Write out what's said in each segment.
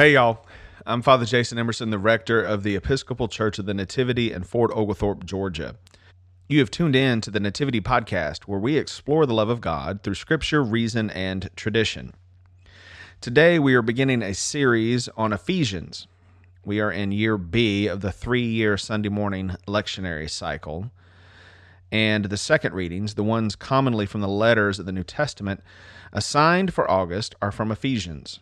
Hey, y'all. I'm Father Jason Emerson, the rector of the Episcopal Church of the Nativity in Fort Oglethorpe, Georgia. You have tuned in to the Nativity Podcast, where we explore the love of God through scripture, reason, and tradition. Today, we are beginning a series on Ephesians. We are in year B of the three year Sunday morning lectionary cycle. And the second readings, the ones commonly from the letters of the New Testament, assigned for August, are from Ephesians.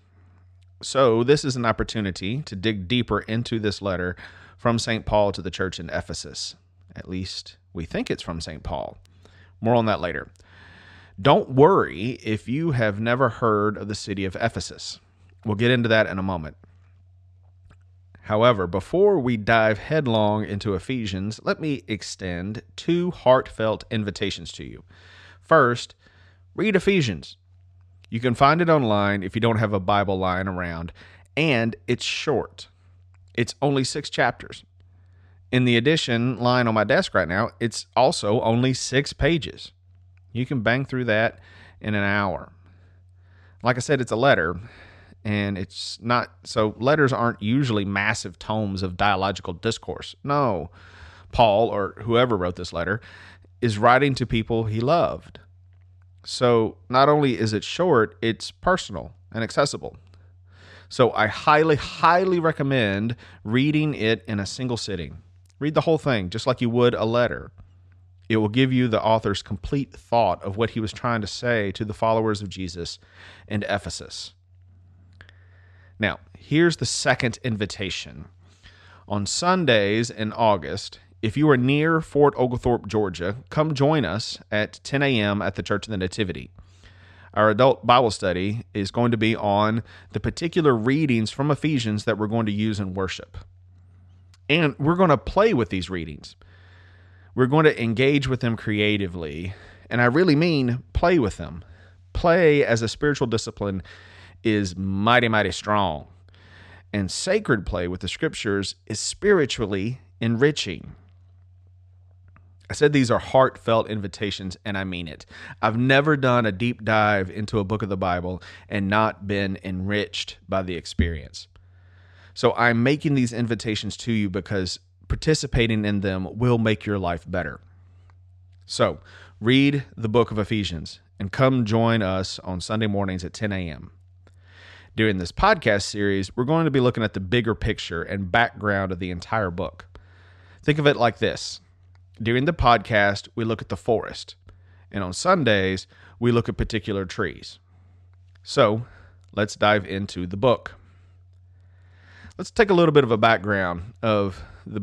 So, this is an opportunity to dig deeper into this letter from St. Paul to the church in Ephesus. At least we think it's from St. Paul. More on that later. Don't worry if you have never heard of the city of Ephesus. We'll get into that in a moment. However, before we dive headlong into Ephesians, let me extend two heartfelt invitations to you. First, read Ephesians. You can find it online if you don't have a Bible lying around, and it's short. It's only six chapters. In the edition lying on my desk right now, it's also only six pages. You can bang through that in an hour. Like I said, it's a letter, and it's not so letters aren't usually massive tomes of dialogical discourse. No, Paul or whoever wrote this letter is writing to people he loved. So not only is it short, it's personal and accessible. So I highly, highly recommend reading it in a single sitting. Read the whole thing, just like you would a letter. It will give you the author's complete thought of what he was trying to say to the followers of Jesus in Ephesus. Now, here's the second invitation. On Sundays in August, if you are near Fort Oglethorpe, Georgia, come join us at 10 a.m. at the Church of the Nativity. Our adult Bible study is going to be on the particular readings from Ephesians that we're going to use in worship. And we're going to play with these readings. We're going to engage with them creatively. And I really mean play with them. Play as a spiritual discipline is mighty, mighty strong. And sacred play with the scriptures is spiritually enriching. I said these are heartfelt invitations, and I mean it. I've never done a deep dive into a book of the Bible and not been enriched by the experience. So I'm making these invitations to you because participating in them will make your life better. So read the book of Ephesians and come join us on Sunday mornings at 10 a.m. During this podcast series, we're going to be looking at the bigger picture and background of the entire book. Think of it like this during the podcast, we look at the forest, and on Sundays, we look at particular trees. So, let's dive into the book. Let's take a little bit of a background of the,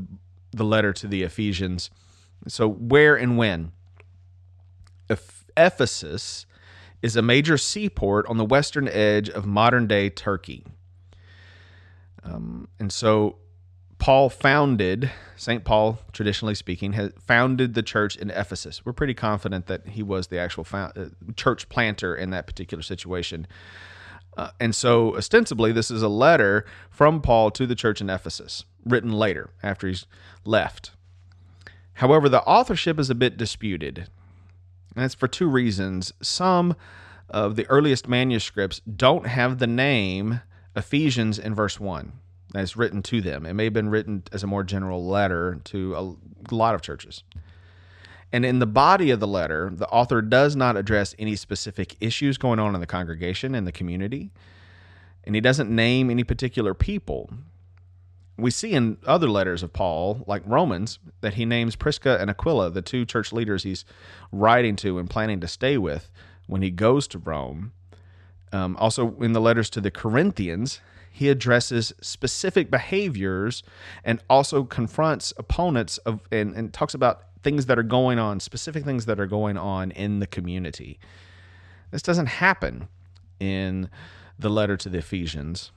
the letter to the Ephesians. So, where and when? Ephesus is a major seaport on the western edge of modern day Turkey. Um, and so Paul founded, St. Paul, traditionally speaking, has founded the church in Ephesus. We're pretty confident that he was the actual found, uh, church planter in that particular situation. Uh, and so, ostensibly, this is a letter from Paul to the church in Ephesus, written later after he's left. However, the authorship is a bit disputed. And that's for two reasons. Some of the earliest manuscripts don't have the name Ephesians in verse 1 that's written to them. It may have been written as a more general letter to a lot of churches. And in the body of the letter, the author does not address any specific issues going on in the congregation and the community. And he doesn't name any particular people. We see in other letters of Paul, like Romans, that he names Prisca and Aquila, the two church leaders he's writing to and planning to stay with when he goes to Rome. Um, also, in the letters to the Corinthians, he addresses specific behaviors and also confronts opponents of and, and talks about things that are going on, specific things that are going on in the community. This doesn't happen in the letter to the Ephesians.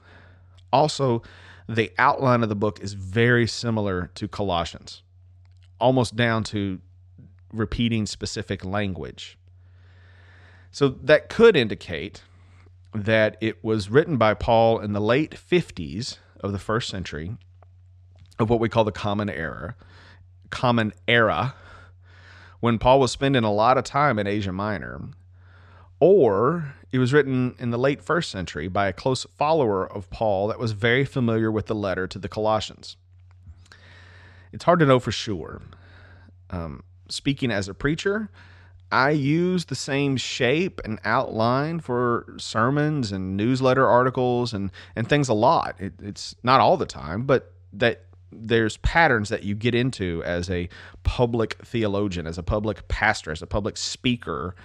Also, the outline of the book is very similar to Colossians, almost down to repeating specific language. So that could indicate that it was written by Paul in the late 50s of the first century of what we call the common era common era when Paul was spending a lot of time in Asia Minor or it was written in the late first century by a close follower of Paul that was very familiar with the letter to the Colossians. It's hard to know for sure. Um, speaking as a preacher, I use the same shape and outline for sermons and newsletter articles and, and things a lot. It, it's not all the time, but that there's patterns that you get into as a public theologian, as a public pastor, as a public speaker.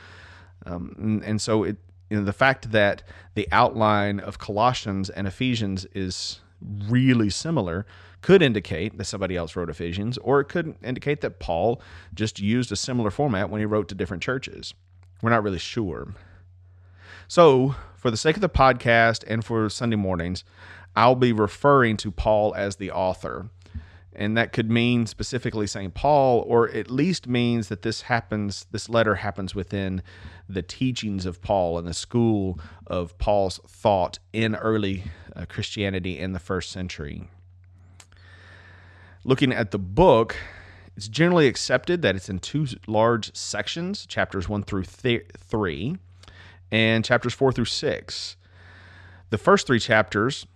Um, and, and so it, you know, the fact that the outline of Colossians and Ephesians is really similar could indicate that somebody else wrote Ephesians, or it could indicate that Paul just used a similar format when he wrote to different churches. We're not really sure. So, for the sake of the podcast and for Sunday mornings, I'll be referring to Paul as the author. And that could mean specifically St. Paul, or at least means that this happens, this letter happens within the teachings of Paul and the school of Paul's thought in early uh, Christianity in the first century looking at the book, it's generally accepted that it's in two large sections chapters 1 through th- 3 and chapters 4 through 6. The first three chapters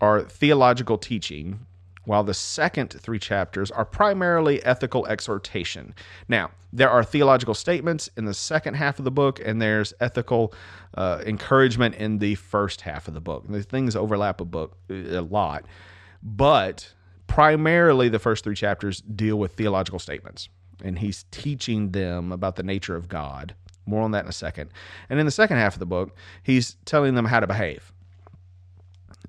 are theological teaching, while the second three chapters are primarily ethical exhortation. Now, there are theological statements in the second half of the book, and there's ethical uh, encouragement in the first half of the book. The things overlap a book a lot, but primarily the first three chapters deal with theological statements, and he's teaching them about the nature of God. More on that in a second. And in the second half of the book, he's telling them how to behave.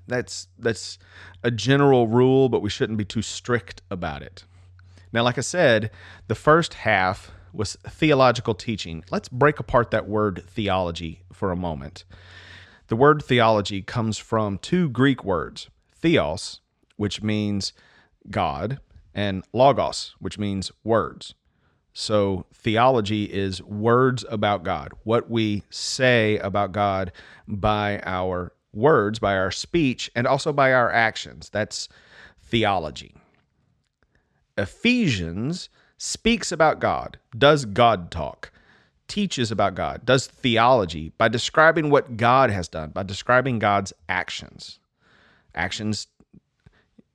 That's that's a general rule, but we shouldn't be too strict about it. Now, like I said, the first half was theological teaching. Let's break apart that word theology for a moment. The word theology comes from two Greek words, theos, which means God, and logos, which means words. So theology is words about God, what we say about God by our words, by our speech, and also by our actions. That's theology. Ephesians speaks about God, does God talk, teaches about God, does theology by describing what God has done, by describing God's actions. Actions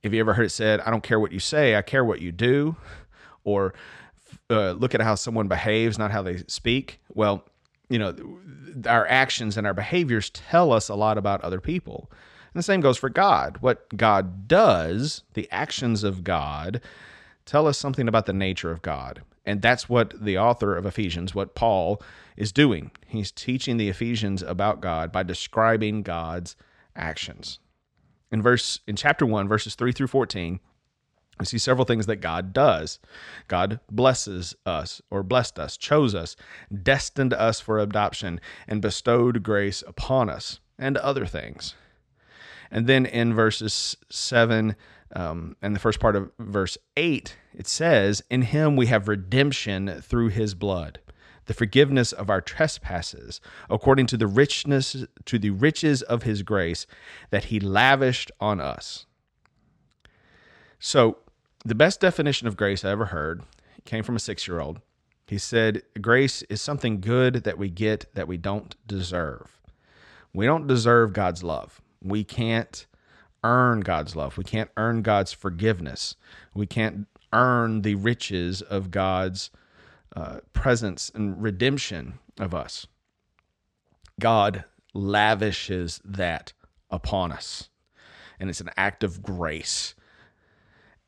have you ever heard it said, I don't care what you say, I care what you do? Or uh, look at how someone behaves, not how they speak. Well, you know, our actions and our behaviors tell us a lot about other people. And the same goes for God. What God does, the actions of God, tell us something about the nature of God. And that's what the author of Ephesians, what Paul is doing. He's teaching the Ephesians about God by describing God's actions in verse in chapter 1 verses 3 through 14 we see several things that God does. God blesses us or blessed us, chose us, destined us for adoption, and bestowed grace upon us, and other things. And then in verses 7 um, and the first part of verse 8, it says, In him we have redemption through his blood the forgiveness of our trespasses, according to the richness to the riches of his grace that he lavished on us. So, the best definition of grace I ever heard came from a 6-year-old. He said, "Grace is something good that we get that we don't deserve. We don't deserve God's love. We can't earn God's love. We can't earn God's forgiveness. We can't earn the riches of God's uh, presence and redemption of us. God lavishes that upon us, and it's an act of grace.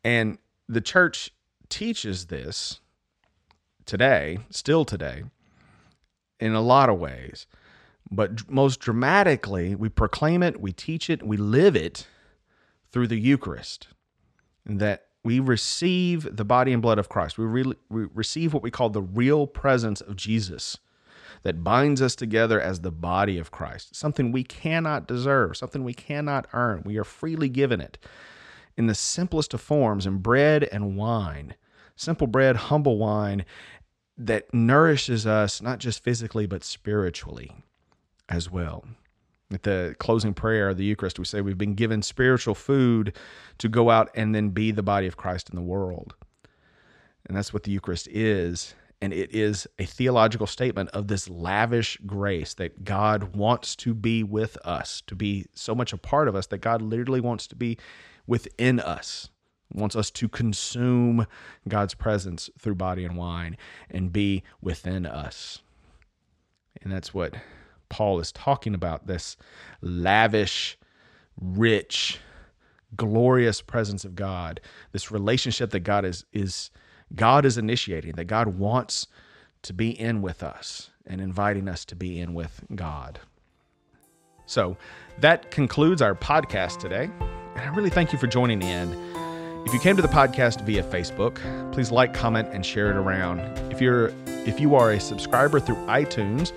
And the church teaches this today, still today, in a lot of ways. But most dramatically, we proclaim it, we teach it, we live it through the Eucharist. That we receive the body and blood of Christ. We, re- we receive what we call the real presence of Jesus that binds us together as the body of Christ, something we cannot deserve, something we cannot earn. We are freely given it in the simplest of forms in bread and wine. Simple bread, humble wine that nourishes us not just physically, but spiritually as well. At the closing prayer of the Eucharist, we say we've been given spiritual food to go out and then be the body of Christ in the world. And that's what the Eucharist is. And it is a theological statement of this lavish grace that God wants to be with us, to be so much a part of us that God literally wants to be within us, wants us to consume God's presence through body and wine and be within us. And that's what Paul is talking about this lavish, rich, glorious presence of God, this relationship that God is is God is initiating, that God wants to be in with us and inviting us to be in with God. So that concludes our podcast today. And I really thank you for joining in. If you came to the podcast via Facebook, please like, comment, and share it around. If you're if you are a subscriber through iTunes,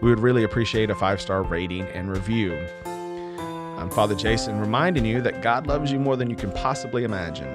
we would really appreciate a five-star rating and review. I'm Father Jason reminding you that God loves you more than you can possibly imagine.